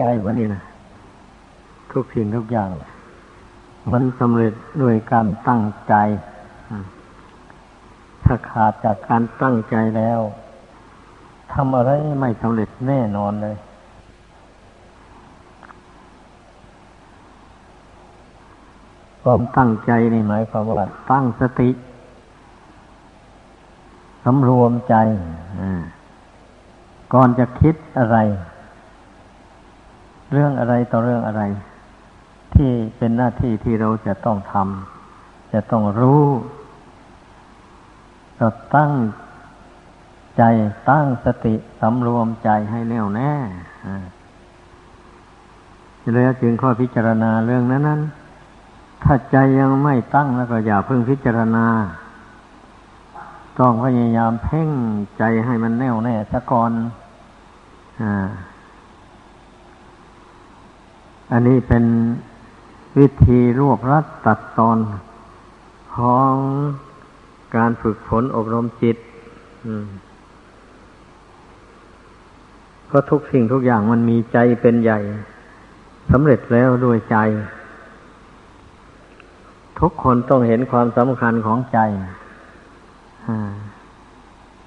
ใจวันนี้นะทุกสิ่งทุกอย่างมันสำเร็จด้วยการตั้งใจ ถ้าขาดจากการตั้งใจแล้วทำอะไรไม่สำเร็จแน่นอนเลย ความตั้งใจนี่หมายความว่าตั้งสติสำรวมใจ ก่อนจะคิดอะไร เรื่องอะไรต่อเรื่องอะไร ที่เป็นหน้าที่ที่เราจะต้องทำจะต้องรู้ก็ตั้งใจตั้งสติสำรวมใจให้แน่วแน่แล้วจึงข้อพิจารณาเรื่องนั้นนั้นถ้าใจยังไม่ตั้งแล้วก็อย่าเพิ่งพิจารณา ต้องพยายามเพ่งใจให้มันแน่วแน่ซะก่อน อ่า อันนี้เป็นวิธีรวบรัดตัดตอนของการฝึกฝนอบรมจิตเพราะทุกสิ่งทุกอย่างมันมีใจเป็นใหญ่สำเร็จแล้วด้วยใจ ทุกคนต้องเห็นความสำคัญของใจ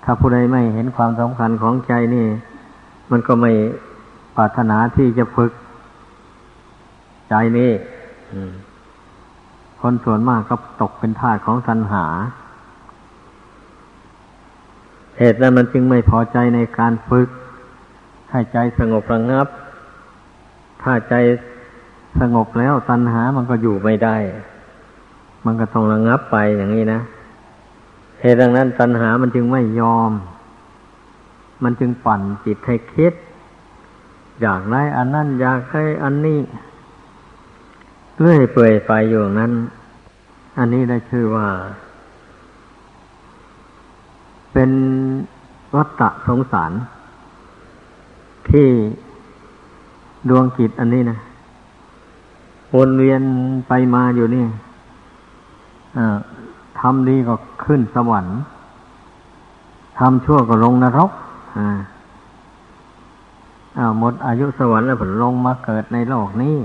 ถ้าผู้ใดไม่เห็นความสำคัญของใจนี่ มันก็ไม่ปรารถนาที่จะฝึก ใจนี่คนส่วนมากก็ตกเป็นทาสของตัณหา เหตุนั้นมันจึงไม่พอใจในการฝึก ให้ใจสงบระงับ ถ้าใจสงบแล้วตัณหามันก็อยู่ไม่ได้ มันก็ต้องระงับไปอย่างนี้นะ เหตุดังนั้นตัณหามันจึงไม่ยอม มันจึงปั่นจิตให้คิด อยากได้อันนั้นอยากได้อันนี้ เรื่อยเปื่อยไปอยู่นั้น อันนี้ได้ชื่อว่า เป็นวัฏฏะสงสาร ที่ดวงจิตอันนี้นะวนเวียนไปมาอยู่นี่ทำดีก็ขึ้นสวรรค์ทำชั่วก็ลงนรกอ่าหมดอายุสวรรค์แล้วผลลงมาเกิดในโลกนี้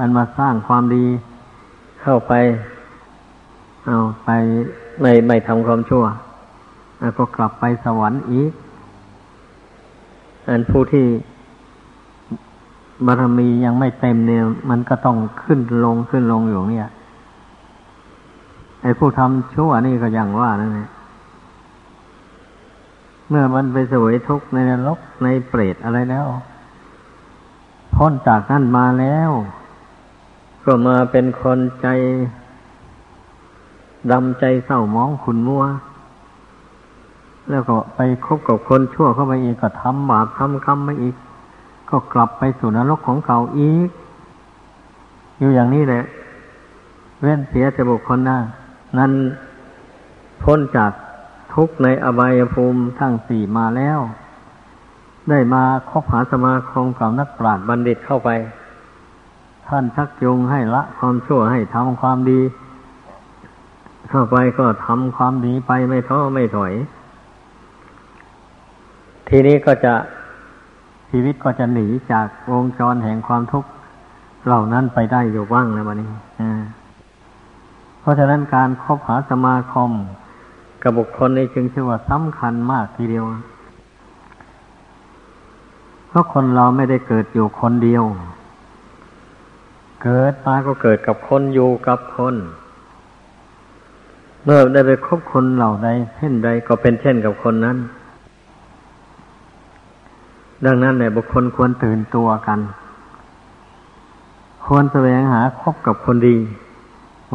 อันมาสร้างความดีเข้าไป เอาไปไม่ไม่ทำความชั่ว แล้วก็กลับไปสวรรค์อีก อันผู้ที่บารมียังไม่เต็มเนี่ยมันก็ต้องขึ้นลงขึ้นลงอยู่เนี่ยไอ้ผู้ทำชั่วนี่ก็อย่างว่านั่นแหละเมื่อมันไปสวยทุกข์ในนรกในเปรตอะไรแล้ว พ้นจากนั่นมาแล้ว ก็มาเป็นคนใจดำใจเศร้ามองขุนมัว แล้วก็ไปคบกับคนชั่วเข้าไปอีกก็ทำบาปทำกรรมไปอีก ก็กลับไปสู่นรกของเก่าอีก อยู่อย่างนี้แหละ เว้นเสียแต่บุคคลหน้า นั้นพ้นจากทุกในอบายภูมิทั้งสี่มาแล้ว ได้มาคบหาสมาคมกับนักปราชญ์บัณฑิตเข้าไป ท่านชักจูงให้ละความชั่วให้ทำความดี เข้าไปก็ทำความดีไปไม่ท้อไม่ถอย ทีนี้ก็จะชีวิตก็จะหนีจากวงจรแห่งความทุกข์เหล่านั้นไปได้อยู่บ้างนะวันนี้เพราะฉะนั้นการคบหาสมาคมกับบุคคลในจึงชื่อว่าสำคัญมากทีเดียว เพราะคนเราไม่ได้เกิดอยู่คนเดียว เกิดมาก็เกิดกับคนอยู่กับคน เมื่อได้ไปคบคนเหล่าใดเช่นใดก็เป็นเช่นกับคนนั้น ดังนั้นเนี่ยบุคคลควรตื่นตัวกัน ควรแสวงหาคบกับคนดี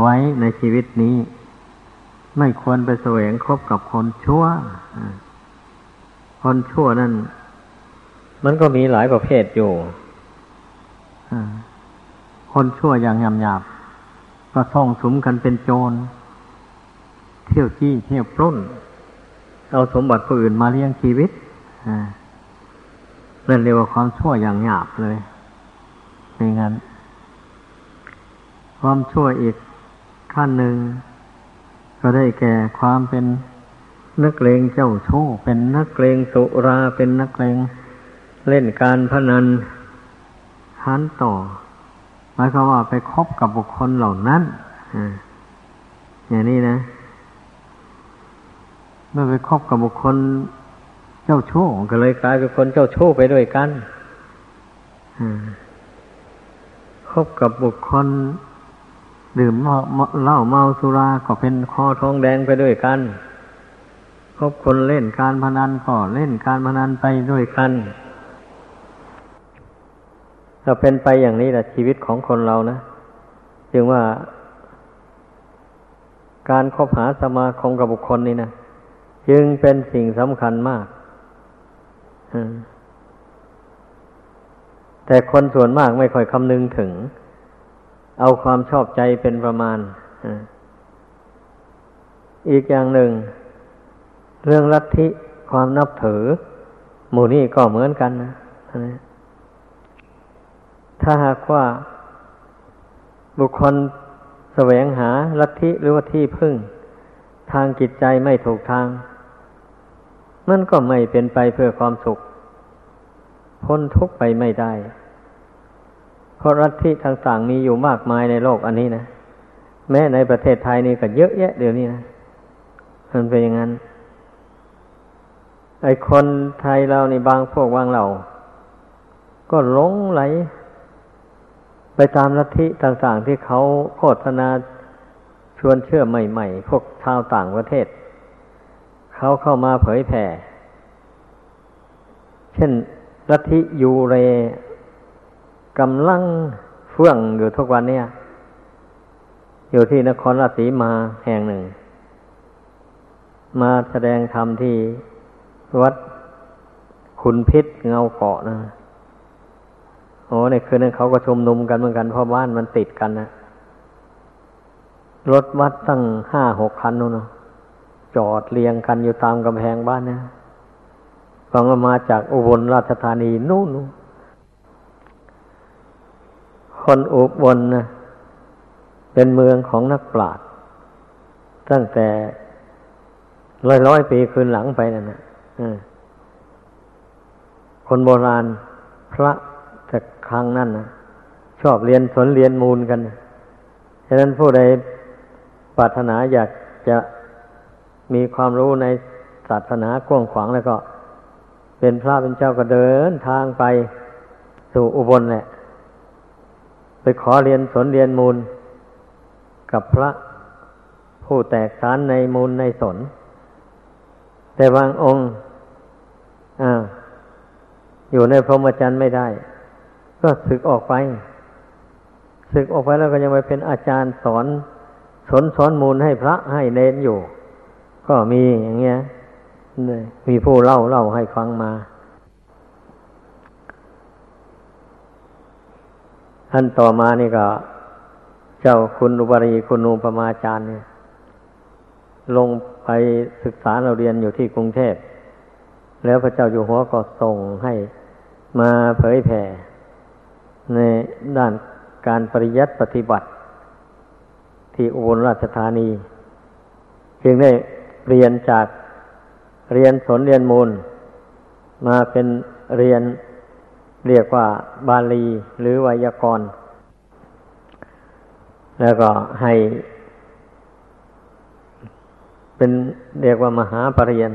ไว้ในชีวิตนี้ ไม่ควรไปแสวงคบกับคนชั่ว คนชั่วนั่นมันก็มีหลายประเภทอยู่ คนชั่วอย่างยำหยาบก็ท่องสมกันเป็นโจร เที่ยวจี้เที่ยวปล้น เอาสมบัติผู้อื่นมาเลี้ยงชีวิตนั่นเรียกว่าความชั่วอย่างหยาบเลยเป็นงั้น ความชั่วอีกขั้นหนึ่ง ก็ได้แก่ความเป็นนักเลงเจ้าชู้เป็นนักเลงสุราเป็นนักเลงเล่นการพนันหันต่อ หมายความว่าไปคบกับบุคคลเหล่านั้นอย่างนี้นะ เมื่อไปคบกับบุคคลเจ้าชู้ก็เลยกลายเป็นคนเจ้าชู้ไปด้วยกันคบกับบุคคลดื่มเหล้าเมาสุราก็เป็นคอทองแดงไปด้วยกันคบคนเล่นการพนันก็เล่นการพนันไปด้วยกัน ถ้าเป็นไปอย่างนี้แหละชีวิตของคนเรานะ จึงว่า การคบหาสมาคมกับบุคคลนี่นะจึงเป็นสิ่งสำคัญมากแต่คนส่วนมากไม่ค่อยคำนึงถึง เอาความชอบใจเป็นประมาณอีกอย่างหนึ่ง เรื่องลัทธิความนับถือ หมู่นี้ก็เหมือนกันนะ ถ้าหากว่าบุคคลแสวงหาลัทธิหรือว่าที่พึ่ง ทางจิตใจไม่ถูกทาง มันก็ไม่เป็นไปเพื่อความสุข พ้นทุกข์ไปไม่ได้ เพราะรัฐิต่างๆมีอยู่มากมายในโลกอันนี้นะ แม้ในประเทศไทยนี่ก็เยอะแยะเดี๋ยวนี้นะ มันเป็นอย่างนั้น ไอคนไทยเราในบางพวกบางเหล่า ก็หลงไหล ไปตามลัทธิต่างๆที่เขาโฆษณาชวนเชื่อใหม่ๆ พวกชาวต่างประเทศ เขาเข้ามาเผยแผ่ เช่นลัทธิยูเรกำลังเฟื่องอยู่ทุกวันเนี่ย อยู่ที่นครราชสีมาแห่งหนึ่ง มาแสดงธรรมที่วัดขุนพิษเงาเกาะนะ โอ้ในคืนนั้นเขาก็ชมนุมกันเหมือนกันเพราะบ้านมันติดกันนะรถวัดตั้งห้าหกคันนู่นนะจอดเรียงกันอยู่ตามกำแพงบ้านนะฟังมาจากอุบลราชธานีนู่นคนอุบลนะเป็นเมืองของนักปราชญ์ตั้งแต่ร้อยร้อยปีคืนหลังไปนั่นนะคนโบราณพระ ครั้งนั้นนะชอบเรียนสนเรียนมูลกันฉะนั้นผู้ใดปรารถนาอยากจะมีความรู้ในศาสนากว้างขวางแล้วก็ เป็นพระเป็นเจ้าก็เดินทางไปสู่อุบลแหละ ไปขอเรียนสนเรียนมูล กับพระผู้แตกสารในมูลในสน แต่บางองค์ออยู่ในพรหมจรรย์ไม่ได้ ก็ศึกออกไป ศึกออกไปแล้วก็ยังไปเป็นอาจารย์สอนสอนสอนมูลให้พระให้เนนอยู่ ก็มีอย่างเงี้ยมีผู้เล่าเล่าให้ฟังมา ท่านต่อมานี่ก็ เจ้าคุณอุบรีคุณูปมาจารย์เนี่ยลงไปศึกษาเราเรียนอยู่ที่กรุงเทพ แล้วพระเจ้าอยู่หัวก็ส่งให้มาเผยแผ่ ในด้านการปริยัติปฏิบัติ ที่อุบลราชธานีจึงได้เรียนจากเรียนสนเรียนมูล มาเป็นเรียนเรียกว่าบาลีหรือไวยากรณ์ แล้วก็ให้ เป็นเรียกว่ามหาปรริญญา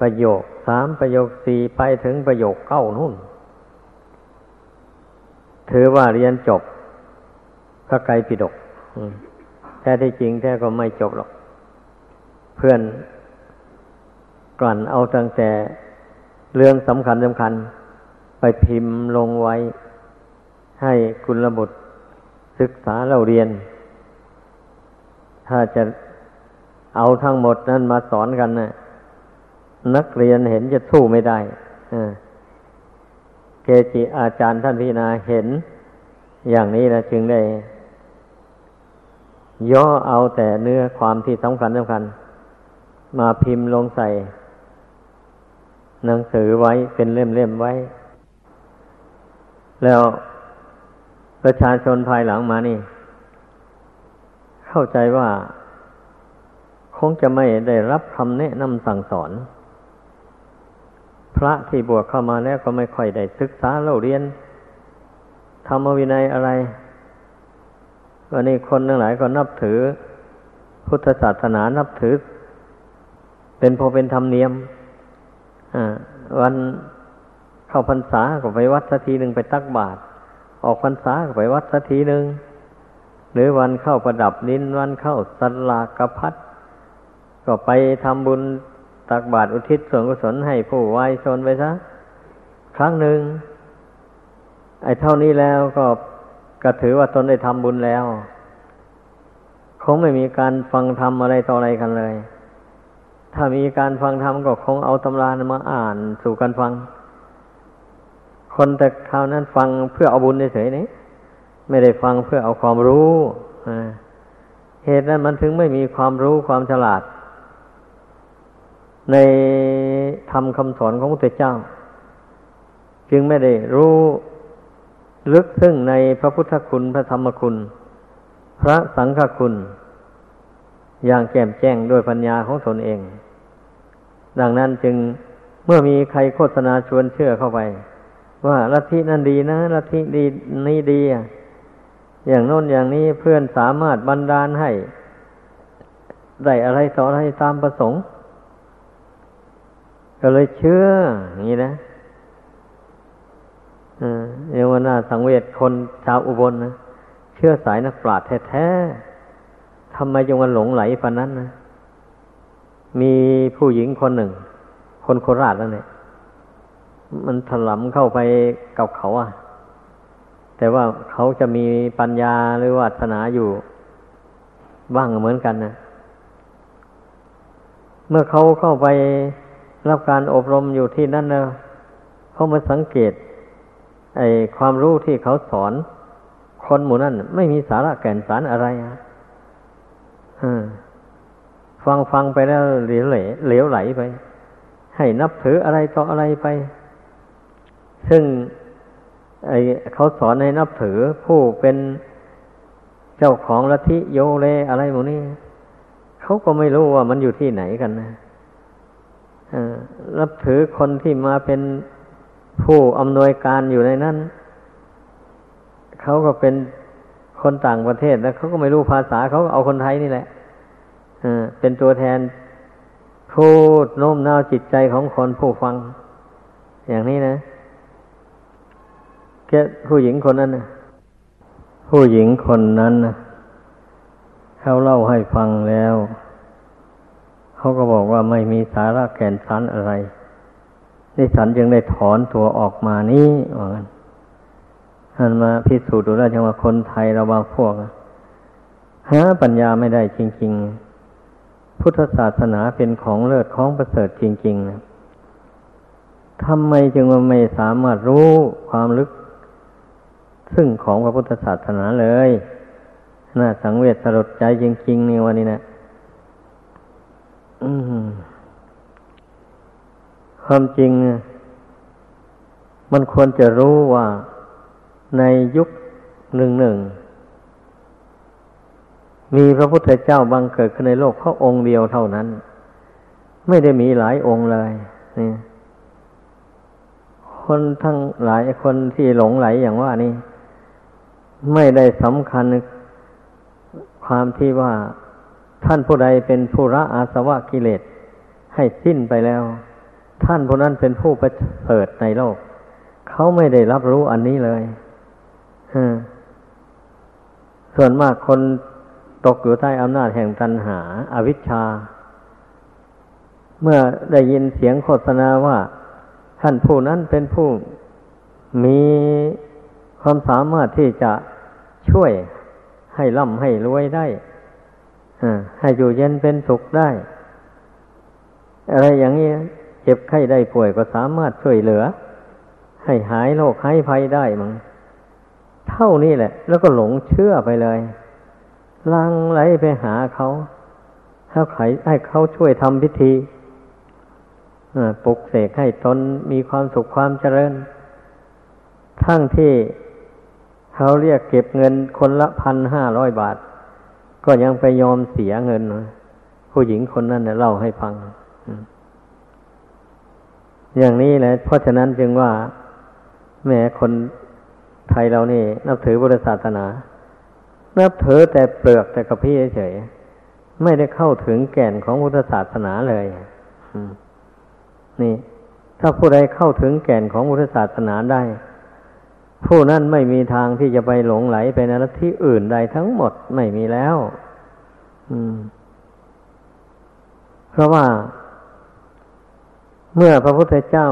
ประโยคสามประโยคสี่ไปถึงประโยคเก้านู่น ถือว่าเรียนจบพระไกรปิฎกแท้ที่จริงแท้ก็ไม่จบหรอก เพื่อนกลั่นเอาตั้งแต่เรื่องสำคัญสำคัญ ไปพิมพ์ลงไว้ ให้คุณระบุตรศึกษาเราเรียน ถ้าจะเอาทั้งหมดนั้นมาสอนกันนะนักเรียนเห็นจะสู้ไม่ได้ เกจิอาจารย์ท่านพินาเห็น อย่างนี้นะจึงได้ ย่อเอาแต่เนื้อความที่สำคัญสำคัญ มาพิมพ์ลงใส่ หนังสือไว้เป็นเล่มๆไว้ แล้วประชาชนภายหลังมานี่ เข้าใจว่า คงจะไม่ได้รับคำแนะนำสั่งสอน พระที่บวชเข้ามาแล้วก็ไม่ค่อยได้ศึกษาเล่าเรียน ธรรมวินัยอะไรวันนี้คนทั้งหลายก็นับถือ พุทธศาสนานับถือ เป็นพอเป็นธรรมเนียมวันเข้าพรรษาก็ไปวัดสักทีหนึ่งไปตักบาตรออกพรรษาก็ไปวัดสักทีหนึ่งหรือวันเข้าประดับนินวันเข้าสัลากพัดก็ไปทำบุญ ตักบาตรอุทิศส่วนกุศลให้ผู้วายชนไปซะครั้งหนึ่ง ไอ้เท่านี้แล้วก็ก็ถือว่าตนได้ทำบุญแล้ว คงไม่มีการฟังธรรมอะไรต่ออะไรกันเลย ถ้ามีการฟังธรรมก็คงเอาตำรามาอ่านสู่กันฟัง คนแต่คราวนั้นฟังเพื่อเอาบุญเฉยๆนี่ไม่ได้ฟังเพื่อเอาความรู้เหตุนั้นมันถึงไม่มีความรู้ความฉลาด ในธรรมคำสอนของพระเจ้า จึงไม่ได้รู้ลึกซึ่งในพระพุทธคุณพระธรรมคุณ พระสังฆคุณ อย่างแจ่มแจ้งด้วยปัญญาของตนเอง ดังนั้นจึงเมื่อมีใครโฆษณาชวนเชื่อเข้าไป ว่าลัทธินั้นดีนะลัทธิดีนี่ดีอย่างโน้นอย่างนี้เพื่อนสามารถบันดาลให้ ได้อะไรต่ออะไรตามประสงค์ ก็เลยเชื่ออย่างนี้นะเอวนาสังเวชคนชาวอุบลนะเชื่อสายนักปราชญ์แท้ๆทำไมจึงมาหลงไหลปานนั้นนะมีผู้หญิงคนหนึ่ง คนโคราชนั่นเนี่ยมันถลำเข้าไปกับเขาอะ แต่ว่าเขาจะมีปัญญาหรือวาสนาอยู่บ้างเหมือนกันนะเมื่อเขาเข้าไป รับการอบรมอยู่ที่นั่นนะเขามาสังเกต ไอความรู้ที่เขาสอน คนหมู่นั้นไม่มีสาระแก่นสารอะไรอะฟังฟังไปแล้วเหลวไหลเหลวไหลไป ให้นับถืออะไรต่ออะไรไป ซึ่งไอเขาสอนให้นับถือผู้เป็นเจ้าของลัทธิโยเลอะไรหมดนี้เขาก็ไม่รู้ว่ามันอยู่ที่ไหนกันนะ นับถือคนที่มาเป็นผู้อำนวยการอยู่ในนั้น เขาก็เป็นคนต่างประเทศแล้วเขาก็ไม่รู้ภาษาเขาเอาคนไทยนี่แหละเป็นตัวแทนพูดโน้มน้าวจิตใจของคนผู้ฟัง อย่างนี้นะแค่ผู้หญิงคนนั้นนะผู้หญิงคนนั้นนะเขาเล่าให้ฟังแล้ว เขาก็บอกว่าไม่มีสาระแก่นสารอะไรนี่ฉันจึงได้ถอนตัวออกมานี้ว่างั้นท่านมาพิสูจน์ดูแล้วจังว่าคนไทยเราบางพวกหาปัญญาไม่ได้จริง ๆ พุทธศาสนาเป็นของเลิศของประเสริฐจริงๆนะทำไมจึงไม่สามารถรู้ความลึก ซึ่งของพระพุทธศาสนาเลย น่าสังเวชสลดใจจริงๆในวันนี้นะอืม ความจริง มันควรจะรู้ว่าในยุคหนึ่งหนึ่ง มีพระพุทธเจ้าบังเกิดขึ้นในโลกเพราะองค์เดียวเท่านั้น ไม่ได้มีหลายองค์เลยนี่คนทั้งหลายคนที่หลงไหลอย่างว่านี่ ไม่ได้สำคัญความที่ว่าท่านผู้ใดเป็นผู้ละอาสวะกิเลสให้สิ้นไปแล้ว ท่านผู้นั้นเป็นผู้ประเสริฐในโลก เขาไม่ได้รับรู้อันนี้เลยส่วนมากคนตกอยู่ใต้อำนาจแห่งตัณหาอาวิชชา เมื่อได้ยินเสียงโฆษณาว่า ท่านผู้นั้นเป็นผู้มีความสามารถที่จะช่วยให้ร่ำให้รวยได้ให้อยู่เย็นเป็นสุขได้ อะไรอย่างนี้ เจ็บไข้ได้ป่วยก็สามารถช่วยเหลือ ให้หายโรคหายภัยได้มั้งเท่านี้แหละ แล้วก็หลงเชื่อไปเลย ลังไหลไปหาเขาให้ไขให้เขาช่วยทำพิธีปลุกเสกให้ตนมีความสุขความเจริญ ทั้งที่เขาเรียกเก็บเงินคนละพันห้าร้อยบาท ก็ยังไปยอมเสียเงิน ผู้หญิงคนนั้นเล่าให้ฟัง อย่างนี้แหละ เพราะฉะนั้นจึงว่า แม้คนไทยเรานี่ นับถือพุทธศาสนา นับถือแต่เปลือกแต่กระพี้เฉยไม่ได้เข้าถึงแก่นของพุทธศาสนาเลยนี่ ถ้าผู้ใดเข้าถึงแก่นของพุทธศาสนาได้ ผู้นั้นไม่มีทางที่จะไปหลงไหลไปในลัทธิอื่นใดทั้งหมดไม่มีแล้ว อืม เพราะว่า เมื่อพระพุทธเจ้า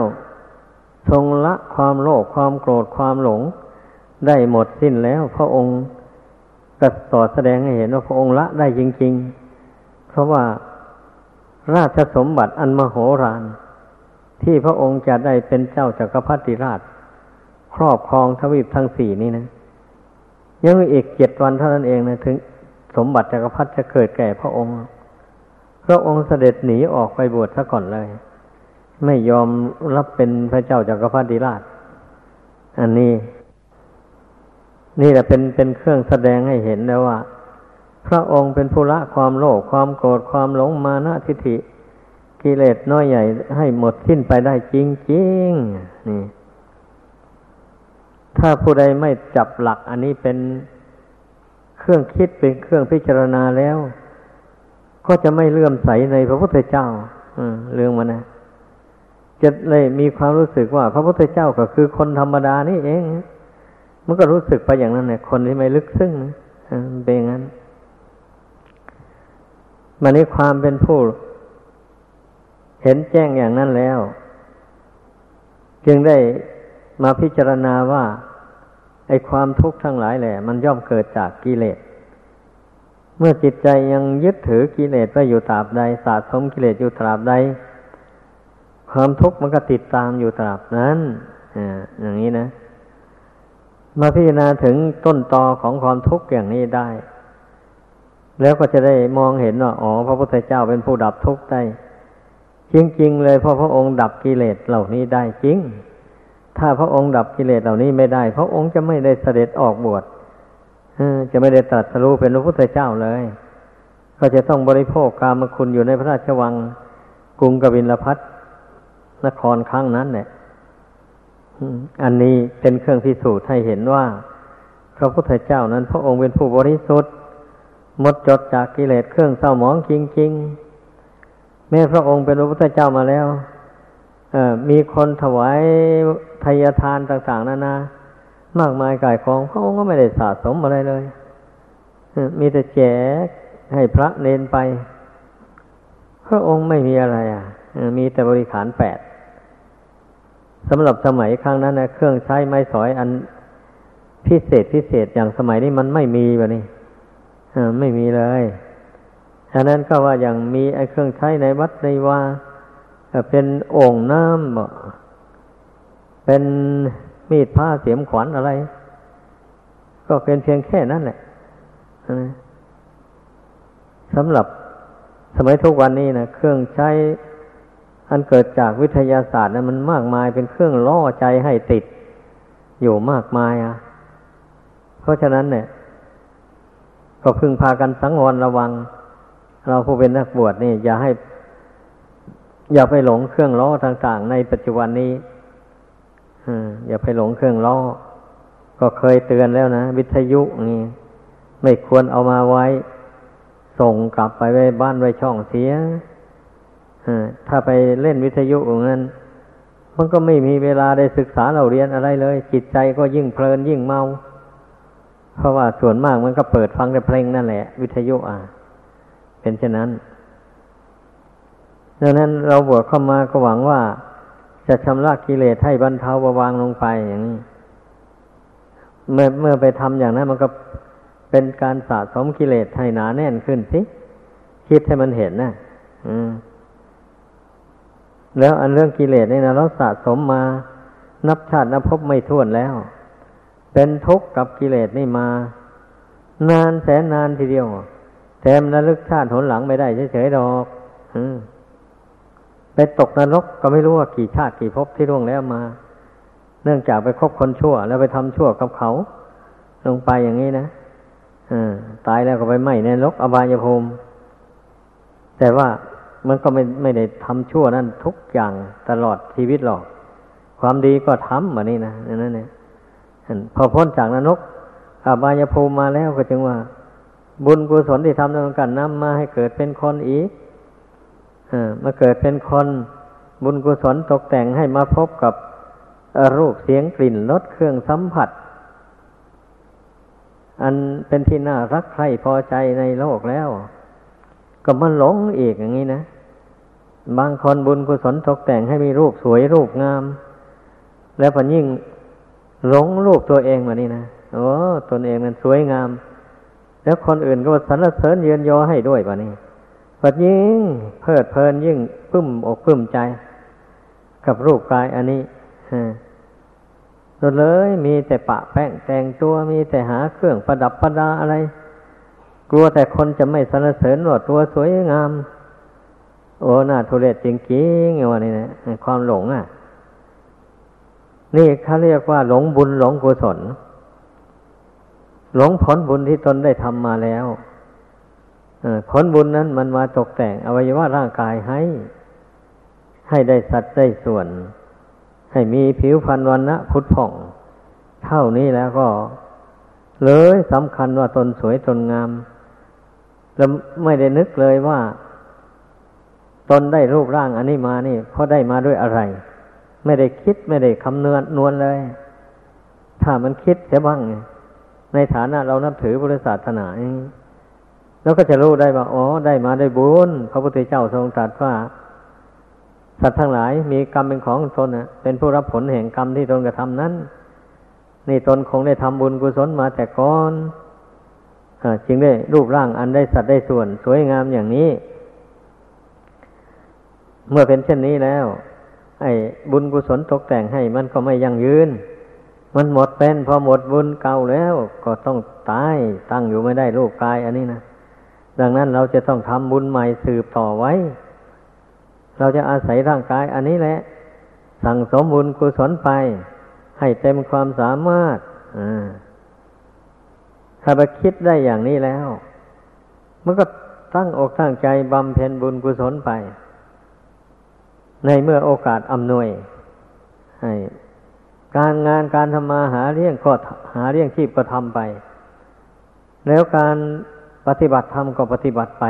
ทรงละความโลภความโกรธความหลง ได้หมดสิ้นแล้ว พระองค์ก็สอดแสดงให้เห็นว่าพระองค์ละได้จริง ๆ เพราะว่าราชสมบัติอันมโหฬารที่พระองค์จะได้เป็นเจ้าจากักรพรรดิราช ครอบครองทวีปทั้งสี่นี้นะยังอีกเจ็ดวันเท่านั้นเองนะถึง สมบัติจกักรพรรดิจะเกิดแก่พระองค์ พระองค์เสด็จหนีออกไปบวชซะก่อนเลย ไม่ยอมรับเป็นพระเจ้าจากักรพรรดิราช อันนี้ นี่แหละเป็นเป็นเครื่องแสดงให้เห็นแล้วว่า พระองค์เป็นผู้ละความโลภความโกรธความหลงมานะทิฐิกิเลสน้อยใหญ่ให้หมดสิ้นไปได้จริงๆนี่ ถ้าผู้ใดไม่จับหลักอันนี้เป็นเครื่องคิดเป็นเครื่องพิจารณาแล้ว ก็จะไม่เลื่อมใสในพระพุทธเจ้าเรื่องมันนะ จะเลยมีความรู้สึกว่า พระพุทธเจ้าก็คือคนธรรมดานี่เอง มันก็รู้สึกไปอย่างนั้นเนี่ยคนที่ไม่ลึกซึ้งนะเป็นอย่างนั้นมันนี้ความเป็นผู้ เห็นแจ้งอย่างนั้นแล้ว จึงได้มาพิจารณาว่า ไอ้ความทุกข์ทั้งหลายแหละ มันย่อมเกิดจากกิเลส เมื่อจิตใจยังยึดถือกิเลสไว้อยู่ตราบใดสะสมกิเลสอยู่ตราบใด ความทุกข์มันก็ติดตามอยู่ตราบนั้นอย่างนี้นะ มาพิจารณาถึงต้นตอของความทุกข์อย่างนี้ได้ แล้วก็จะได้มองเห็นว่าอ๋อพระพุทธเจ้าเป็นผู้ดับทุกข์ได้ จริง ๆ เลยเพราะพระองค์ดับกิเลสเหล่านี้ได้จริง ถ้าพระองค์ดับกิเลสเหล่านี้ไม่ได้ พระองค์จะไม่ได้เสด็จออกบวชจะไม่ได้ตรัสรู้เป็นพระพุทธเจ้าเลย ก็จะต้องบริโภคกามคุณอยู่ในพระราชวังกรุงกบิลพัท นครครั้งนั้นเนี่ยอันนี้เป็นเครื่องพิสูจน์ให้เห็นว่า พระพุทธเจ้านั้น พระองค์เป็นผู้บริสุทธิ์หมดจดจากกิเลสเครื่องเศร้าหมองจริงๆแม้พระองค์เป็นพระพุทธเจ้ามาแล้วมีคนถวายทายทานต่าง ๆนานามากมายกายของพระองค์ก็ไม่ได้สะสมอะไรเลยมีแต่แจกให้พระเนนไป พระองค์ไม่มีอะไร อะมีแต่บริขารแปด สำหรับสมัยครั้งนั้นนะเครื่องใช้ไม้สอยอันพิเศษพิเศษอย่างสมัยนี้มันไม่มีแบบนี้ไม่มีเลยฉะนั้นก็ว่าอย่างมีไอ้เครื่องใช้ในวัดในว่าเป็นโอ่งน้ำเป็นมีดผ้าเสียมขวัญอะไร ก็เป็นเพียงแค่นั้นแหละสำหรับสมัยทุกวันนี้นะเครื่องใช้ อันเกิดจากวิทยาศาสตร์นะมันมากมายเป็นเครื่องล่อใจให้ติดอยู่มากมายอะ เพราะฉะนั้นเนี่ย ก็พึงพากันสังวรระวัง เราผู้เป็นนักบวชนี่ อย่าให้ อย่าไปหลงเครื่องล้อต่างๆ ในปัจจุบันนี้อย่าไปหลงเครื่องล้อ ก็เคยเตือนแล้วนะ วิทยุนี่ไม่ควรเอามาไว้ ส่งกลับไปไว้บ้านไว้ช่องเสีย ถ้าไปเล่นวิทยุอย่างนั้น มันก็ไม่มีเวลาได้ศึกษาเราเรียนอะไรเลย จิตใจก็ยิ่งเพลินยิ่งเมา เพราะว่าส่วนมากมันก็เปิดฟังแต่เพลงนั่นแหละ วิทยุอะเป็นเช่นนั้นดังนั้นเราบวชเข้ามาก็หวังว่าจะชำระกิเลสให้บรรเทาเบาบางลงไปอย่างนี้เมื่อเมื่อไปทำอย่างนั้นมันก็เป็นการสะสมกิเลสให้หนาแน่นขึ้นสิคิดให้มันเห็นนะอืม แล้วอันเรื่องกิเลสนี่นะเราสะสมมานับชาตินับพบไม่ท้วนแล้ว เป็นทุกข์กับกิเลสนี่มา นานแสนนานทีเดียวแถมระลึกชาติหนหลังไม่ได้เฉยๆดอกไปตกนรกก็ไม่รู้ว่ากี่ชาติกี่ภพที่ล่วงแล้วมา เนื่องจากไปคบคนชั่ว แล้วไปทำชั่วกับเขา ลงไปอย่างนี้นะอตายแล้วก็ไปไหมในนรกอบายภูมิ แต่ว่า มันก็ไม่ไม่ได้ทำชั่วนั่นทุกอย่างตลอดชีวิตหรอก ความดีก็ทำแบบนี้นะนั่นเนี่ยพอพ้นจากนรกอาบายภูมิมาแล้วก็จึงว่า บุญกุศลที่ทำด้วยกันนำมาให้เกิดเป็นคนอีกอมาเกิดเป็นคนบุญกุศลตกแต่งให้มาพบกับรูปเสียงกลิ่นรสเครื่องสัมผัส อันเป็นที่น่ารักใคร่พอใจในโลกแล้ว ก็มันหลงอีกอย่างนี้นะ บางคนบุญกุศลตกแต่งให้มีรูปสวยรูปงาม แล้วพอยิ่งหลงรูปตัวเองมานี่นะโอ้ตนเองมันสวยงาม แล้วคนอื่นก็สรรเสริญเยือนยอให้ด้วยป่ะนี่ปัดยิ่งเพลิดเพลินยิ่งปึ้มอกปึ้มใจ กับรูปกายอันนี้ตัวเลยมีแต่ปะแป้งแต่งตัวมีแต่หาเครื่องประดับประดาอะไร กลัวแต่คนจะไม่สรรเสริญว่าตัวสวยงาม โอ้น่าทุเรศจริงๆอย่างนี้นะความหลงอะ นี่เขาเรียกว่า หลงบุญหลงกุศล หลงผลบุญที่ตนได้ทำมาแล้วผลบุญนั้นมันมาตกแต่งอวัยวะร่างกายให้ ให้ได้สัดได้ส่วน ให้มีผิวพรรณวันนะพุทธผ่อง เท่านี้แล้วก็ เลยสำคัญว่าตนสวยตนงามแล้วไม่ได้นึกเลยว่า ตนได้รูปร่างอันนี้มานี่เพราะได้มาด้วยอะไร ไม่ได้คิดไม่ได้คำนวณนวลเลย ถ้ามันคิดเสียบ้าง ในฐานะเรานับถือพุทธศาสนาแล้วก็จะรู้ได้ว่า อ๋อ ได้มาได้บุญพระพุทธเจ้าทรงตรัสว่า สัตว์ทั้งหลายมีกรรมเป็นของตนเป็นผู้รับผลแห่งกรรมที่ตนกระทำนั้น นี่ตนคงได้ทำบุญกุศลมาแต่ก่อนจึงได้รูปร่างอันได้สัตว์ได้ส่วน สวยงามอย่างนี้ เมื่อเป็นเช่นนี้แล้ว ไอ้บุญกุศลตกแต่งให้มันก็ไม่ยั่งยืน มันหมดเป็นพอหมดบุญเก่าแล้ว ก็ต้องตายตั้งอยู่ไม่ได้รูปกายอันนี้นะดังนั้นเราจะต้องทำบุญใหม่สืบต่อไว้ เราจะอาศัยร่างกายอันนี้แหละ สั่งสมบุญกุศลไป ให้เต็มความสามารถถ้าไปคิดได้อย่างนี้แล้ว มันก็ตั้งอกตั้งใจบำเพ็ญบุญกุศลไป ในเมื่อโอกาสอำนวยให้การงานการทำมาหาเลี้ยงก็หาเลี้ยงชีพก็ทำไป แล้วการปฏิบัติธรรมก็ปฏิบัติไป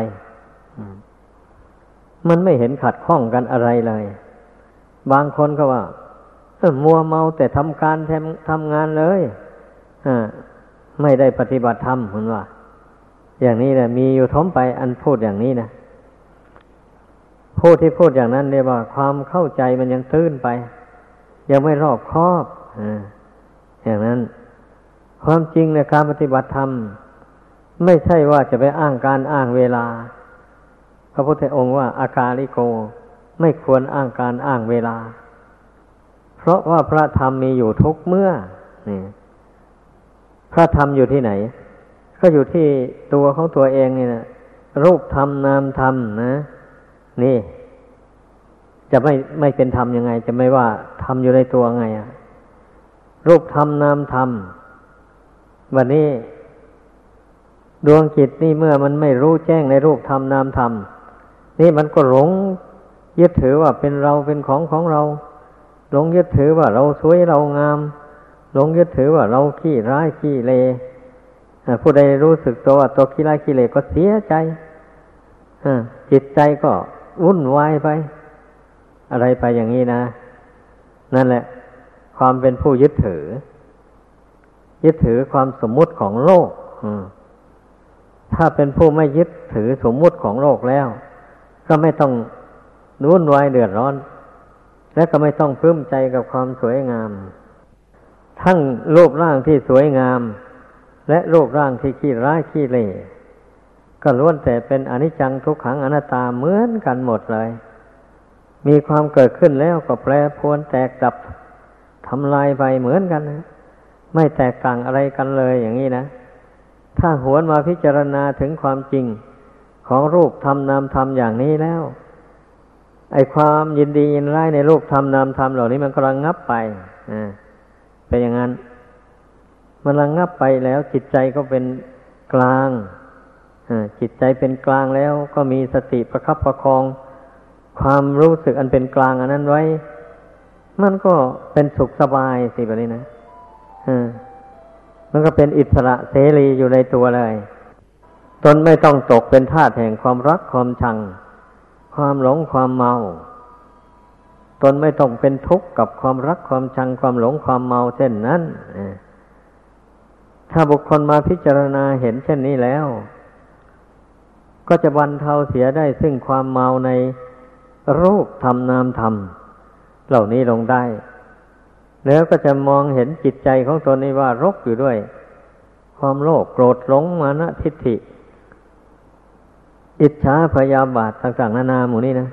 มันไม่เห็นขัดข้องกันอะไรเลย บางคนก็ว่ามัวเมาแต่ทำการทำทำงานเลยไม่ได้ปฏิบัติธรรมเหมือนว่า อย่างนี้แหละมีอยู่ท้มไปอันพูดอย่างนี้นะ พูดที่พูดอย่างนั้นเรียกว่าความเข้าใจมันยังตื้นไป ยังไม่รอบครอบอย่างนั้น ความจริงในการปฏิบัติธรรม ไม่ใช่ว่าจะไปอ้างการอ้างเวลา พระพุทธองค์ว่า อากาลิโก ไม่ควรอ้างการอ้างเวลา เพราะว่าพระธรรมมีอยู่ทุกเมื่อนี่พระธรรมอยู่ที่ไหน ก็อยู่ที่ตัวของตัวเองนี่นะรูปธรรมนามธรรมนะ นี่ จะไม่ไม่เป็นธรรมยังไง จะไม่ว่าธรรมอยู่ในตัวไงอะรูปธรรมนามธรรมวันนี้ดวงจิตนี่เมื่อมันไม่รู้แจ้งในรูปธรรมนามธรรมนี่มันก็หลงยึดถือว่าเป็นเราเป็นของของเรา หลงยึดถือว่าเราสวยเรางาม หลงยึดถือว่าเราขี้ร้ายขี้เลผู้ใดรู้สึกตัวว่าตัวขี้ร้ายขี้เลก็เสียใจจิตใจก็ วุ่นวายไป อะไรไปอย่างนี้นะ นั่นแหละ ความเป็นผู้ยึดถือ ยึดถือความสมมุติของโลกถ้าเป็นผู้ไม่ยึดถือสมมุติของโลกแล้ว ก็ไม่ต้องนุ่นวายเดือดร้อน และก็ไม่ต้องปลื้มใจกับความสวยงาม ทั้งรูปร่างที่สวยงาม และรูปร่างที่ขี้ร้ายขี้เล่ ก็ล้วนแต่เป็นอนิจจังทุกขังอนัตตาเหมือนกันหมดเลย มีความเกิดขึ้นแล้วก็แปรพวนแตกดับทำลายไปเหมือนกันนะไม่แตกต่างอะไรกันเลยอย่างนี้นะ ถ้าหวนมาพิจารณาถึงความจริงของรูปธรรมนามธรรมอย่างนี้แล้ว ไอความยินดียินร้ายในรูปธรรมนามธรรมเหล่านี้มันกำลังงับไปอ่าเป็นอย่างนั้นมันระงงับไปแล้วจิตใจก็เป็นกลาง จิตใจเป็นกลางแล้วก็มีสติประคับประคอง ความรู้สึกอันเป็นกลางอันนั้นไว้ มันก็เป็นสุขสบายสิแบบนี้นะมันก็เป็นอิสระเสรีอยู่ในตัวเลยตนไม่ต้องตกเป็นทาสแห่งความรักความชัง ความหลงความเมา ตนไม่ต้องเป็นทุกข์กับความรักความชังความหลงความเมาเช่นนั้นถ้าบุคคลมาพิจารณาเห็นเช่นนี้แล้ว ก็จะบรรเทาเสียได้ซึ่งความเมาในรูปธรรมนามธรรม เหล่านี้ลงได้ แล้วก็จะมองเห็นจิตใจของตนนี้ว่ารกอยู่ด้วย ความโลภโกรธหลงมานะทิฏฐิ อิจฉาพยาบาทต่างๆนานาหมู่นี้นะ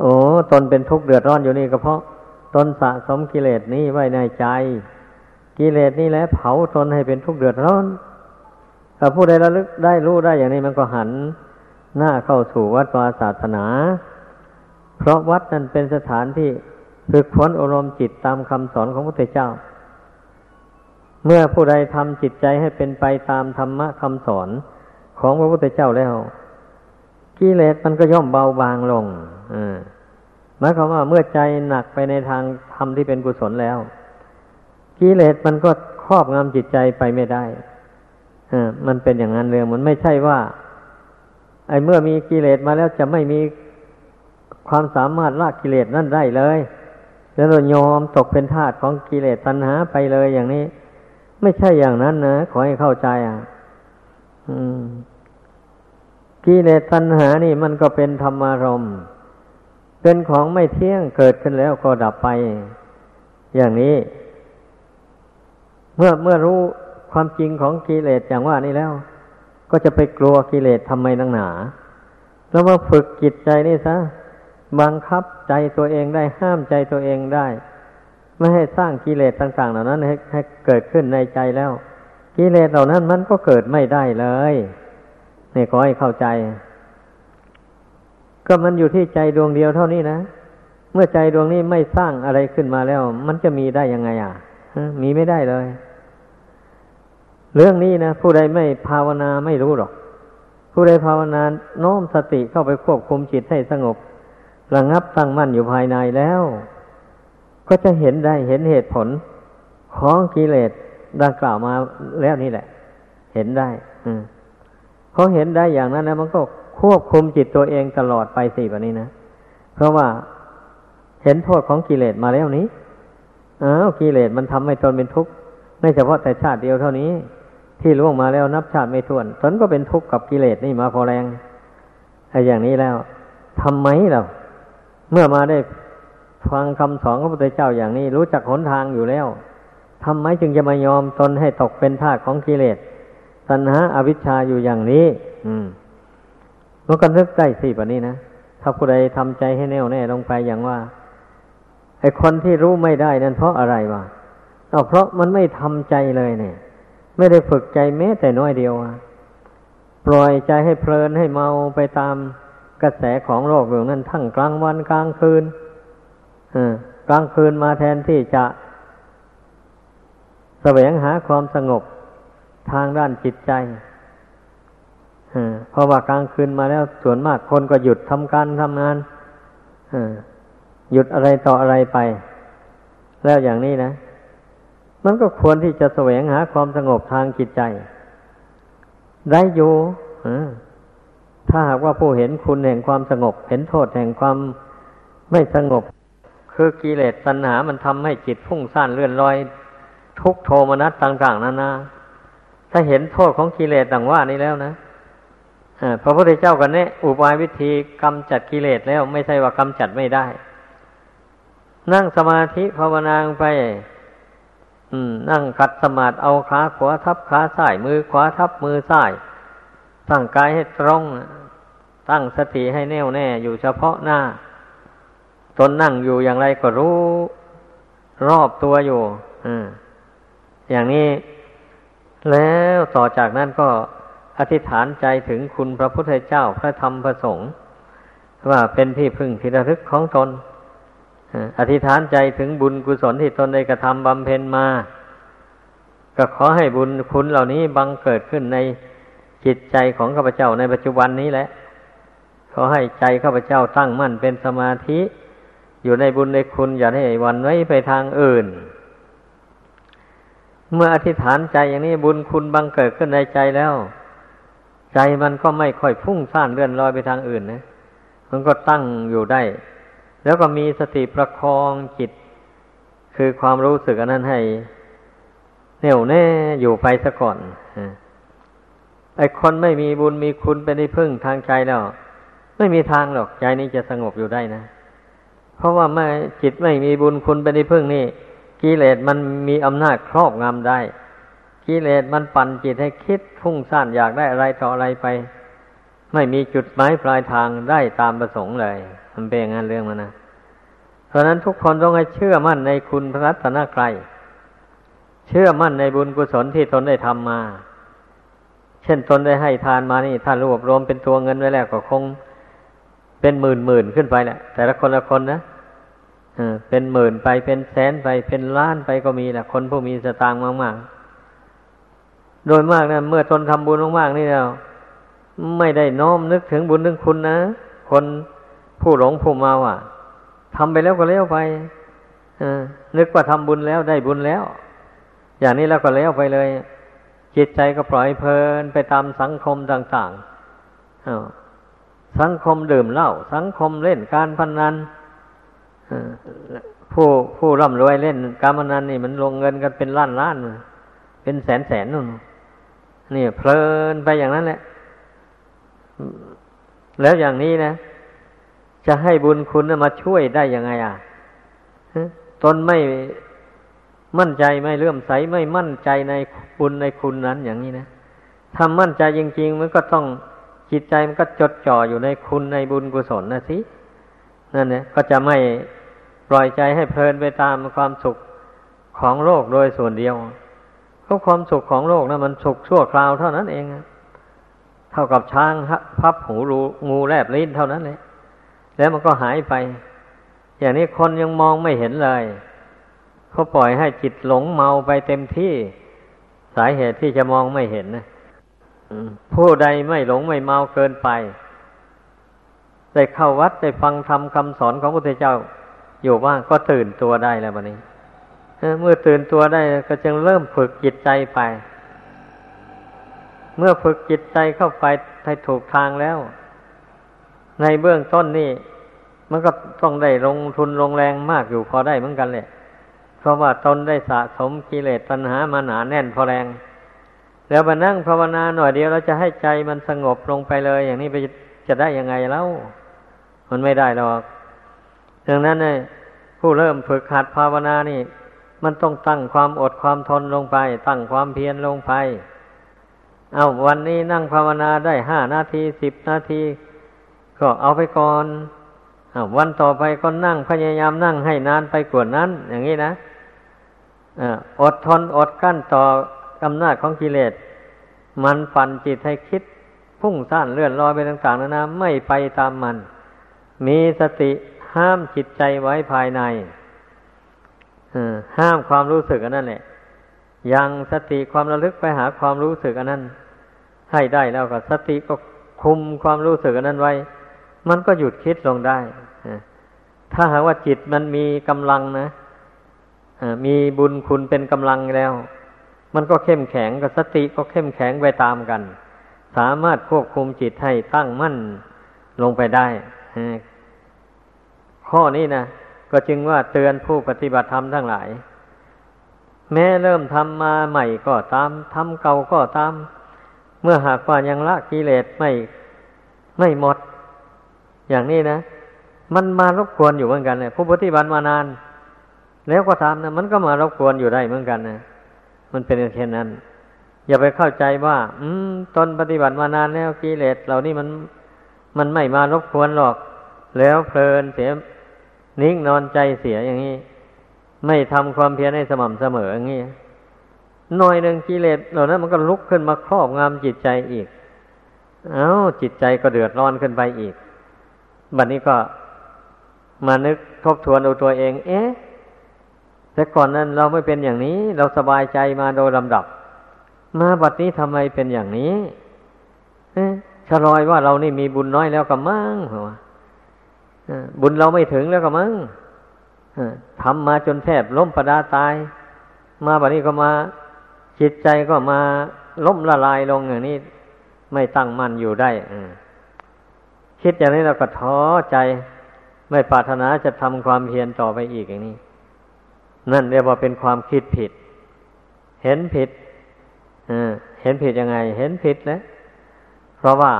โอ้ตนเป็นทุกข์เดือดร้อนอยู่นี่ก็เพราะตนสะสมกิเลสนี้ไว้ในใจ กิเลสนี่แหละเผาตนให้เป็นทุกข์เดือดร้อน ถ้าผู้ใดระลึกได้รู้ได้อย่างนี้มันก็หันหน้าเข้าสู่วัดวาศาสนา เพราะวัดนั้นเป็นสถานที่ฝึกฝนอารมณ์จิตตามคำสอนของพระพุทธเจ้า เมื่อผู้ใดทำจิตใจให้เป็นไปตามธรรมะคำสอนของพระพุทธเจ้าแล้วกิเลสมันก็ย่อมเบาบางลงหมายความว่าเมื่อใจหนักไปในทางธรรมที่เป็นกุศลแล้วกิเลสมันก็ครอบงำจิตใจไปไม่ได้ มันเป็นอย่างนั้นเลยมันไม่ใช่ว่า ไอ้เมื่อมีกิเลสมาแล้วจะไม่มีความสามารถละกิเลสนั่นได้เลย แล้วเรายอมตกเป็นทาสของกิเลสตัณหาไปเลยอย่างนี้ ไม่ใช่อย่างนั้นนะขอให้เข้าใจอะกิเลสตัณหานี่มันก็เป็นธรรมารมเป็นของไม่เที่ยงเกิดขึ้นแล้วก็ดับไป อย่างนี้ เมื่อเมื่อรู้ ความจริงของกิเลสอย่างว่านี้แล้ว ก็จะไปกลัวกิเลสทำไมนังหนา แล้วมาฝึกจิตใจนี่ซะบังคับใจตัวเองได้ห้ามใจตัวเองได้ ไม่ให้สร้างกิเลสต่าง ๆ เหล่านั้นให้ให้เกิดขึ้นในใจแล้ว กิเลสเหล่านั้นมันก็เกิดไม่ได้เลยนี่ขอให้เข้าใจ ก็มันอยู่ที่ใจดวงเดียวเท่านี้นะเมื่อใจดวงนี้ไม่สร้างอะไรขึ้นมาแล้ว มันจะมีได้ยังไงอะมีไม่ได้เลย เรื่องนี้นะผู้ใดไม่ภาวนาไม่รู้หรอก ผู้ใดภาวนาโน้มสติเข้าไปควบคุมจิตให้สงบ ระงับตั้งมั่นอยู่ภายในแล้ว ก็จะเห็นได้เห็นเหตุผลของกิเลสดังกล่าวมาแล้วนี่แหละ เห็นได้อืมพอเห็นได้อย่างนั้นนะมันก็ควบคุมจิตตัวเองตลอดไปสิแบบนี้นะเพราะว่าเห็นโทษของกิเลสมาแล้วนี้อ้าวกิเลสมันทำให้ตนเป็นทุกข์ไม่เฉพาะแต่ชาติเดียวเท่านี้ ที่ล่วงมาแล้วนับชาติไม่ถ้วน ตนก็เป็นทุกข์กับกิเลสนี่มาพอแรงไอ้อย่างนี้แล้วทำไมเราเมื่อมาได้ฟังคำสอนของพระพุทธเจ้าอย่างนี้ รู้จักหนทางอยู่แล้วทำไมจึงจะมายอมตนให้ตกเป็นทาสของกิเลสตัณหาอาวิชชาอยู่อย่างนี้ อืมมันก็นึกได้สิแบบนี้นะถ้าผู้ใดทำใจให้แน่วแน่ลงไปอย่างว่าไอ้คนที่รู้ไม่ได้นั้นเพราะอะไรวะเพราะมันไม่ทำใจเลยเนี่ย ไม่ได้ฝึกใจแม้แต่น้อยเดียวปล่อยใจให้เพลินให้เมาไปตามกระแสของโลกอย่างนั้นทั้งกลางวันกลางคืนกลางคืนมาแทนที่จะแสวงหาความสงบทางด้านจิตใจเพราะว่ากลางคืนมาแล้วส่วนมากคนก็หยุดทำการทำงานหยุดอะไรต่ออะไรไป แล้วอย่างนี้นะ มันก็ควรที่จะแสวงหาความสงบทางจิตใจ ได้อยู่ถ้าหากว่าผู้เห็นคุณแห่งความสงบ เห็นโทษแห่งความไม่สงบ คือกิเลสตัณหา มันทำให้จิตพุ่งซ่านเลื่อนลอย ทุกโทมนัสต่างๆนานาถ้าเห็นโทษของกิเลสดังว่านี้แล้วนะพระพุทธเจ้ากันเนี่ยอุบายวิธีกำจัดกิเลสแล้ว ไม่ใช่ว่ากำจัดไม่ได้ นั่งสมาธิภาวนาไป นั่งขัดสมาธิเอาขาขวาทับขาซ้ายมือขวาทับมือซ้ายตั้งกายให้ตรง ตั้งสติให้แน่วแน่อยู่เฉพาะหน้า ตนนั่งอยู่อย่างไรก็รู้ รอบตัวอยู่อย่างนี้ แล้วต่อจากนั้นก็อธิษฐานใจถึงคุณพระพุทธเจ้าพระธรรมพระสงฆ์ว่าเป็นที่พึ่งที่ระลึกของตน อธิษฐานใจถึงบุญกุศลที่ตนได้กระทำบำเพ็ญมา ก็ขอให้บุญคุณเหล่านี้บังเกิดขึ้นในจิตใจของข้าพเจ้าในปัจจุบันนี้แหละ ขอให้ใจข้าพเจ้าตั้งมั่นเป็นสมาธิ อยู่ในบุญในคุณอย่าให้วันไว้ไปทางอื่น เมื่ออธิษฐานใจอย่างนี้บุญคุณบังเกิดขึ้นในใจแล้ว ใจมันก็ไม่ค่อยพุ่งซ่านเลื่อนลอยไปทางอื่นนะ มันก็ตั้งอยู่ได้ แล้วก็มีสติประคองจิต คือความรู้สึกอันนั้นให้แน่วแน่อยู่ไปซะก่อนไอ้คนไม่มีบุญมีคุณเป็นที่พึ่งทางใจแล้ว ไม่มีทางหรอกใจนี้จะสงบอยู่ได้นะ เพราะว่าไม่จิตไม่มีบุญคุณเป็นที่พึ่งนี่กิเลสมันมีอำนาจครอบงำได้กิเลสมันปั่นจิตให้คิดพุ่งซ่านอยากได้อะไรต่ออะไรไป ไม่มีจุดหมายปลายทางได้ตามประสงค์เลย มันเป็นอย่างนั้นเรื่องมันนะเพราะนั้นทุกคนต้องให้เชื่อมั่นในคุณพระรัตนกรัยเชื่อมั่นในบุญกุศลที่ตนได้ทำมา เช่นตนได้ให้ทานมานี่ถ้ารวบรวมเป็นตัวเงินไว้แล้วก็คงเป็นหมื่นหมื่นขึ้นไปแหละ แต่ละคนละคนนะเป็นหมื่นไปเป็นแสนไปเป็นล้านไปก็มีแหละคนผู้มีสตางค์มากๆ โดยมากนะเมื่อตนทำบุญมากๆนี่แล้วไม่ได้น้อมนึกถึงบุญถึงคุณนะคน ผู้หลงผู้มาว่ะทำไปแล้วก็แล้วไปนึกว่าทำบุญแล้วได้บุญแล้ว อย่างนี้แล้วก็แล้วไปเลยจิตใจก็ปล่อยเพลินไปตามสังคมต่างๆสังคมดื่มเหล้าสังคมเล่นการพนนันผู้ผู้ร่ำรวยเล่นการพนันนี่มันลงเงินกันเป็นล้านล้านเป็นแสนแสนนู่นนี่เพลินไปอย่างนั้นแหละ แล้วอย่างนี้นะ จะให้บุญคุณมาช่วยได้ยังไงอะตนไม่มั่นใจไม่เลื่อมใสไม่มั่นใจในบุญในคุณนั้นอย่างนี้นะทำมั่นใจจริง ๆ มันก็ต้องจิตใจมันก็จดจ่ออยู่ในคุณในบุญกุศลนะสินั่นเนี่ยก็จะไม่ปล่อยใจให้เพลินไปตามความสุขของโลกโดยส่วนเดียวเพราะความสุขของโลกนะมันสุขชั่วคราวเท่านั้นเองเท่ากับช้างพับหูรูงูแลบลิ้นเท่านั้นเลย แล้วมันก็หายไป อย่างนี้คนยังมองไม่เห็นเลยเขาปล่อยให้จิตหลงเมาไปเต็มที่สาเหตุที่จะมองไม่เห็นนะผู้ใดไม่หลงไม่เมาเกินไป ได้เข้าวัดได้ฟังธรรมคำสอนของพระพุทธเจ้า อยู่บ้างก็ตื่นตัวได้แล้ววันนี้เมื่อตื่นตัวได้ก็จึงเริ่มฝึกจิตใจไป เมื่อฝึกจิตใจเข้าไปให้ถูกทางแล้ว ในเบื้องต้นนี่มันก็ต้องได้ลงทุนลงแรงมากอยู่พอได้เหมือนกันแหละ เพราะว่าตนได้สะสมกิเลสตัณหามาหนาแน่นพอแรง แล้วมานั่งภาวนาหน่อยเดียวเราจะให้ใจมันสงบลงไปเลย อย่างนี้ไปจะได้ยังไงเล่ามันไม่ได้หรอกดังนั้นเนี่ยผู้เริ่มฝึกหัดภาวนานี่ มันต้องตั้งความอดความทนลงไป ตั้งความเพียรลงไป เอาวันนี้นั่งภาวนาได้ห้านาทีสิบนาที ก็เอาไปก่อนอวันต่อไปก็นั่งพยายามนั่งให้นานไปกว่านั้น อย่างนี้นะอดทนอดกั้นต่ออำนาจของกิเลส มันฝันจิตให้คิด พุ่งซ่านเลื่อนลอยไปต่างๆนานาไม่ไปตามมัน มีสติห้ามจิตใจไว้ภายในห้ามความรู้สึกอันนั้นแหละยังสติความระลึกไปหาความรู้สึกอันนั้น ให้ได้แล้วก็สติก็คุมความรู้สึกอันนั้นไว้ มันก็หยุดคิดลงได้ ถ้าหากว่าจิตมันมีกำลังนะมีบุญคุณเป็นกำลังแล้ว มันก็เข้มแข็งกับสติก็เข้มแข็งไปตามกัน สามารถควบคุมจิตให้ตั้งมั่นลงไปได้ ข้อนี้นะก็จึงว่าเตือนผู้ปฏิบัติธรรมทั้งหลาย แม้เริ่มทำมาใหม่ก็ตามทำเก่าก็ตาม เมื่อหากว่ายังละกิเลสไม่ไม่หมด อย่างนี้นะ มันมารบกวนอยู่เหมือนกันเลยผู้ปฏิบัติมานาน แล้วก็ทำนะมันก็มารบกวนอยู่ได้เหมือนกันนะมันเป็นเช่นนั้น อย่าไปเข้าใจว่า อืมตนปฏิบัติมานานแล้วกิเลสเหล่านี้มันมันไม่มารบกวนหรอก แล้วเพลินเสียนิ่งนอนใจเสียอย่างนี้ไม่ทำความเพียรให้สม่ำเสมออย่างนี้หน่อยหนึ่งกิเลสเหล่านั้นมันก็ลุกขึ้นมาครอบงำจิตใจอีก เอา้าจิตใจก็เดือดร้อนขึ้นไปอีก บัดนนี้ก็มานึกทบทวนดูตัวเอง เอ๊ะ แต่ก่อนนั้นเราไม่เป็นอย่างนี้ เราสบายใจมาโดยลำดับ มาบัดนี้ทำไมเป็นอย่างนี้เอ๊ะชะลอยว่าเรานี่มีบุญน้อยแล้วกับมั่งเหรอบุญเราไม่ถึงแล้วกับมั่งทำมาจนแทบล้มประดาตาย มาแบบนี้ก็มาจิตใจก็มาล้มละลายลงอย่างนี้ ไม่ตั้งมั่นอยู่ได้ คิดอย่างนี้เราก็ท้อใจ ไม่ปรารถนาจะทำความเพียรต่อไปอีกอย่างนี้ นั่นเรียกว่าเป็นความคิดผิด เห็นผิดเห็นผิดยังไง เห็นผิดแล้วเพราะว่า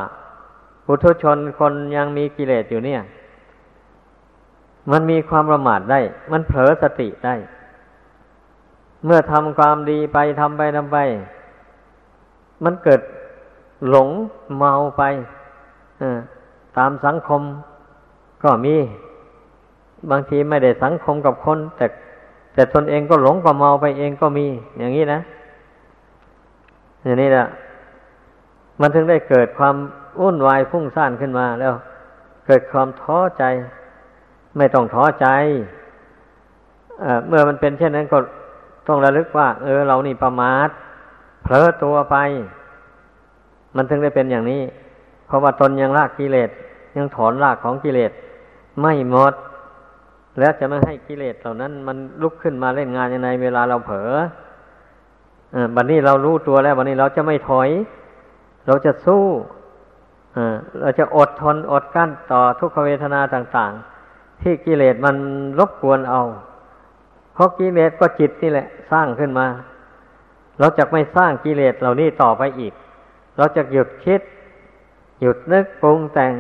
ปุถุชนคนยังมีกิเลสอยู่เนี่ย มันมีความประมาทได้ มันเผลอสติได้ เมื่อทำความดีไปทำไปทำไป มันเกิดหลงเมาไป ตามสังคมก็มี บางทีไม่ได้สังคมกับคน แต่แต่ตนเองก็หลงก็เมาไปเองก็มี อย่างนี้นะ อย่างนี้แหละมันถึงได้เกิดความวุ่นวายฟุ้งซ่านขึ้นมาแล้ว เกิดความท้อใจ ไม่ต้องท้อใจเเมื่อมันเป็นเช่นนั้นก็ต้องระลึกว่า เออ เรานี่ประมาทเผลอตัวไป มันถึงได้เป็นอย่างนี้ เพราะว่าตนยังลากกิเลส ยังถอนรากของกิเลสไม่หมด แล้วจะไม่ให้กิเลสเหล่านั้น มันลุกขึ้นมาเล่นงานยังไงเวลาเราเผลอบัดนนี้เรารู้ตัวแล้วบัดนนี้เราจะไม่ถอย เราจะสู้เราจะอดทนอดกั้นต่อทุกขเวทนาต่าง ๆ ที่กิเลสมันรบกวนเอา เพราะกิเลสก็จิตนี่แหละ สร้างขึ้นมา เราจะไม่สร้างกิเลสเหล่านี้ต่อไปอีก เราจะหยุดคิด หยุดนึกปรุงแต่ง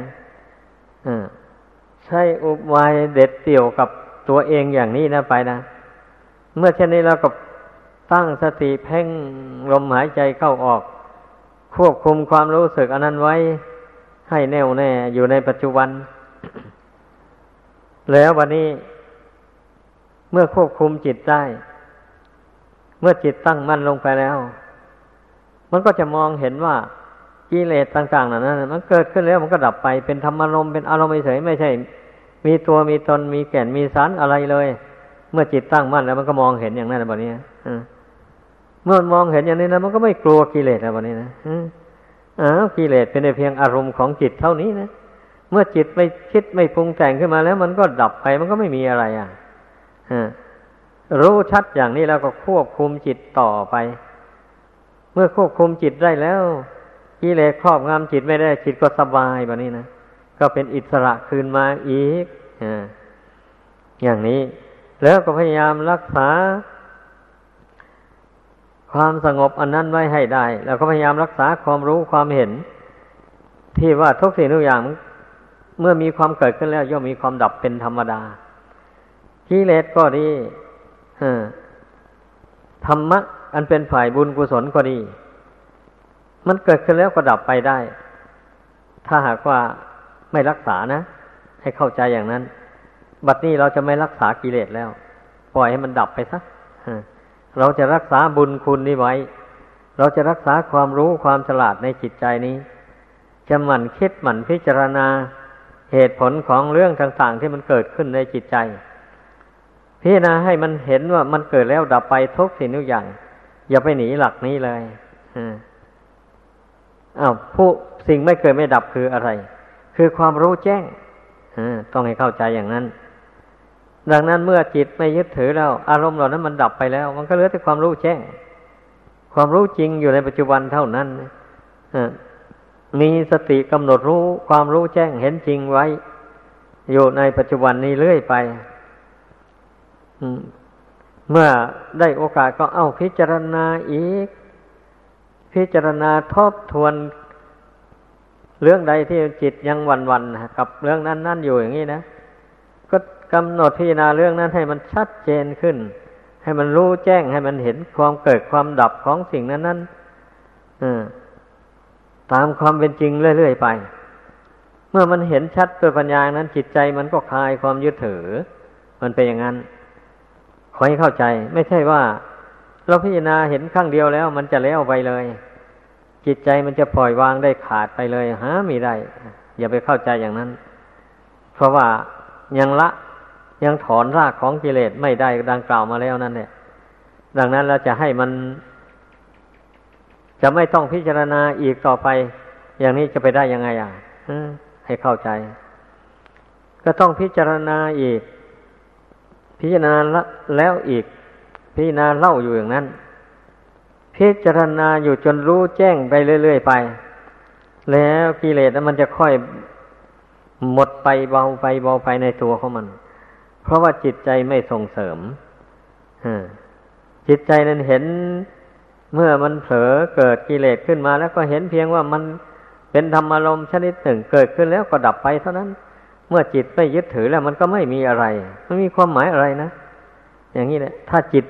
ใช้อุบายเด็ดเตี่ยวกับตัวเองอย่างนี้นะไปนะ เมื่อเช่นนี้เราก็ตั้งสติเพ่งลมหายใจเข้าออก ควบคุมความรู้สึกอันนั้นไว้ ให้แน่วแน่อยู่ในปัจจุบัน แล้ววันนี้ เมื่อควบคุมจิตได้ เมื่อจิตตั้งมั่นลงไปแล้ว มันก็จะมองเห็นว่า กิเลสต่างๆนั้นมันเกิดขึ้นแล้วมันก็ดับไปเป็นธรรมารมเป็นอารมณ์เฉยไม่ใช่ มีตัวมีตนมีแก่นมีสารอะไรเลย เมื่อจิตตั้งมั่นแล้วมันก็มองเห็นอย่างนั้นแบบนี้เมื่อมองเห็นอย่างนี้นะมันก็ไม่กลัวกิเลสแบบนี้นะอ้าวกิเลสเป็นเพียงอารมณ์ของจิตเท่านี้นะเมื่อจิตไม่คิดไม่ปรุงแต่งขึ้นมาแล้ว มันก็ดับไปมันก็ไม่มีอะไรอะรู้ชัดอย่างนี้แล้วก็ควบคุมจิตต่อไป เมื่อควบคุมจิตได้แล้ว กิเลสครอบงำจิตไม่ได้ จิตก็สบายแบบนี้นะก็เป็นอิสระคืนมาอีกอย่างนี้ แล้วก็พยายามรักษา ความสงบอันนั้นไว้ให้ได้ แล้วก็พยายามรักษาความรู้ความเห็น ที่ว่าทุกสิ่งทุกอย่าง เมื่อมีความเกิดขึ้นแล้วย่อมมีความดับเป็นธรรมดากิเลสก็ดีธรรมะอันเป็นฝ่ายบุญกุศลก็ดี มันเกิดขึ้นแล้วก็ดับไปได้ ถ้าหากว่าไม่รักษานะ ให้เข้าใจอย่างนั้น บัดนี้เราจะไม่รักษากิเลสแล้ว ปล่อยให้มันดับไปซะเราจะรักษาบุญคุณนี้ไว้ เราจะรักษาความรู้ความฉลาดในจิตใจนี้ จะหมั่นคิดหมั่นพิจารณาเหตุผลของเรื่องต่างๆ ที่มันเกิดขึ้นในจิตใจพิจารณาให้มันเห็นว่ามันเกิดแล้วดับไปทุกสิ่งทุกอย่าง อย่าไปหนีหลักนี้เลย อืม อ้าวผู้สิ่งไม่เกิดไม่ดับคืออะไร คือความรู้แจ้งต้องให้เข้าใจอย่างนั้น ดังนั้นเมื่อจิตไม่ยึดถือแล้ว อารมณ์เหล่านั้นมันดับไปแล้ว มันก็เหลือแต่ความรู้แจ้ง ความรู้จริงอยู่ในปัจจุบันเท่านั้นมีสติกำหนดรู้ความรู้แจ้งเห็นจริงไว้ อยู่ในปัจจุบันนี้เรื่อยไปเมื่อได้โอกาสก็เอาพิจารณาอีก พิจารณาทบทวนเรื่องใดที่จิตยังวันวันกับเรื่องนั้นนั่นอยู่อย่างนี้นะ ก็กำหนดพิจารณาเรื่องนั้นให้มันชัดเจนขึ้น ให้มันรู้แจ้งให้มันเห็นความเกิดความดับของสิ่งนั้นนั้นตามความเป็นจริงเรื่อยๆไป เมื่อมันเห็นชัดโดยปัญญานั้น จิตใจมันก็คลายความยึดถือ มันเป็นอย่างนั้นขอให้เข้าใจ ไม่ใช่ว่า เราพิจารณาเห็นครั้งเดียวแล้ว มันจะแล้วไปเลย จิตใจมันจะปล่อยวางได้ขาดไปเลยหาไม่ได้ อย่าไปเข้าใจอย่างนั้น เพราะว่ายังละยังถอนรากของกิเลสไม่ได้ดังกล่าวมาแล้วนั่นเนี่ยดังนั้นเราจะให้มัน จะไม่ต้องพิจารณาอีกต่อไป อย่างนี้จะไปได้ยังไงอะให้เข้าใจ ก็ต้องพิจารณาอีก พิจารณาแล้วอีก พิจารณาเล่าอยู่อย่างนั้น พิจารณาอยู่จนรู้แจ้งไปเรื่อยๆไป แล้วกิเลสมันจะค่อยหมดไปเบาไปเบาไปในตัวของมัน เพราะว่าจิตใจไม่ส่งเสริมจิตใจนั้นเห็นเมื่อมันเผลอเกิดกิเลสขึ้นมา แล้วก็เห็นเพียงว่ามันเป็นธรรมอารมณ์ชนิดหนึ่งเกิดขึ้นแล้วก็ดับไปเท่านั้น เมื่อจิตไม่ยึดถือแล้วมันก็ไม่มีอะไร ไม่มีความหมายอะไรนะ อย่างนี้แหละ ถ้าจิต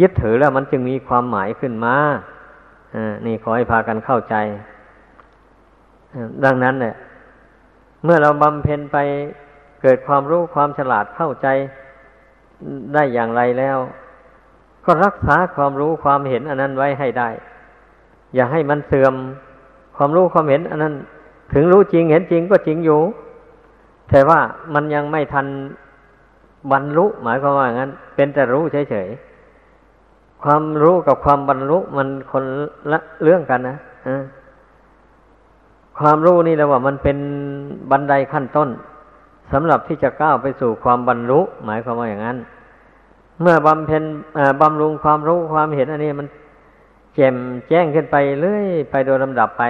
ยึดถือแล้วมันจึงมีความหมายขึ้นมาอนี่ขอให้พากันเข้าใจ ดังนั้นเนี่ยเมื่อเราบำเพ็ญไปเกิดความรู้ความฉลาดเข้าใจได้อย่างไรแล้ว ก็รักษาความรู้ความเห็นอันนั้นไว้ให้ได้ อย่าให้มันเสื่อมความรู้ความเห็น อันนั้น ถึงรู้จริงเห็นจริงก็จริงอยู่ แต่ว่ามันยังไม่ทันบรรลุหมายความว่างั้น เป็นแต่รู้เฉยๆ ความรู้กับความบรรลุมันคนละเรื่องกันนะความรู้นี่แหละว่า มันเป็นบันไดขั้นต้นสำหรับที่จะก้าวไปสู่ความบรรลุ หมายความว่าอย่างนั้น เมื่อบำเพ็ญบำรุงความรู้ความเห็นอันนี้มันแจ่มแจ้งขึ้นไปเรื่อยไปโดยลำดับไป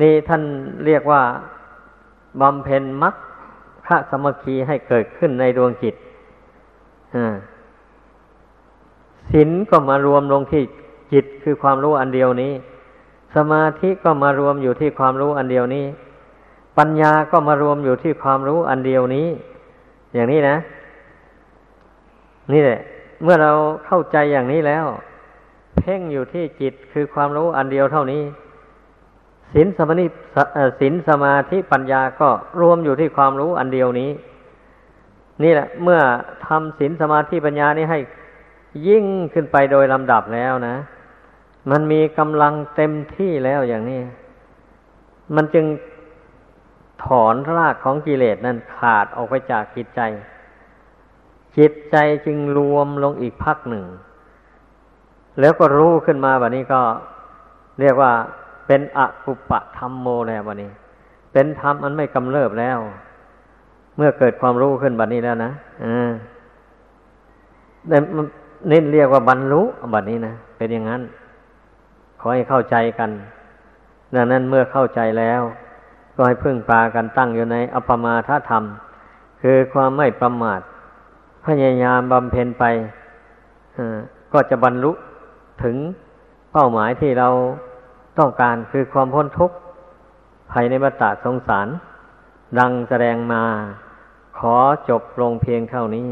นี่ท่านเรียกว่าบำเพ็ญมรรคสมคีให้เกิดขึ้นในดวงจิตอ่า ศีลก็มารวมลงที่จิตคือความรู้อันเดียวนี้ สมาธิก็มารวมอยู่ที่ความรู้อันเดียวนี้ ปัญญาก็มารวมอยู่ที่ความรู้อันเดียวนี้ อย่างนี้นะ นี่แหละ เมื่อเราเข้าใจอย่างนี้แล้ว เพ่งอยู่ที่จิตคือความรู้อันเดียวเท่านี้ศีลสมาธิศีลสมาธิปัญญาก็รวมอยู่ที่ความรู้อันเดียวนี้ นี่แหละ เมื่อทำศีลสมาธิปัญญานี้ให้ ยิ่งขึ้นไปโดยลำดับแล้วนะ มันมีกำลังเต็มที่แล้วอย่างนี้ มันจึงถอนรากของกิเลสนั้นขาดออกไปจากจิตใจ จิตใจจึงรวมลงอีกพักหนึ่ง แล้วก็รู้ขึ้นมาแบบนี้ก็เรียกว่าเป็นอกุปะธรรมโมแล้ววันนี้ เป็นธรรมมันไม่กำเริบแล้ว เมื่อเกิดความรู้ขึ้นแบบนี้แล้วนะอ่าเน้ นี่เรียกว่าบรรลุแบบนี้นะเป็นอย่างนั้น ขอให้เข้าใจกันดังนั้นเมื่อเข้าใจแล้ว ก็ให้พึ่งพากันตั้งอยู่ในอปมาทธรรม คือความไม่ประมาท พยายามบำเพ็ญไปก็จะบรรลุถึงเป้าหมายที่เราต้องการคือความพ้นทุกข์ภายในบัตสงสาร ดังแสดงมา ขอจบลงเพียงเท่านี้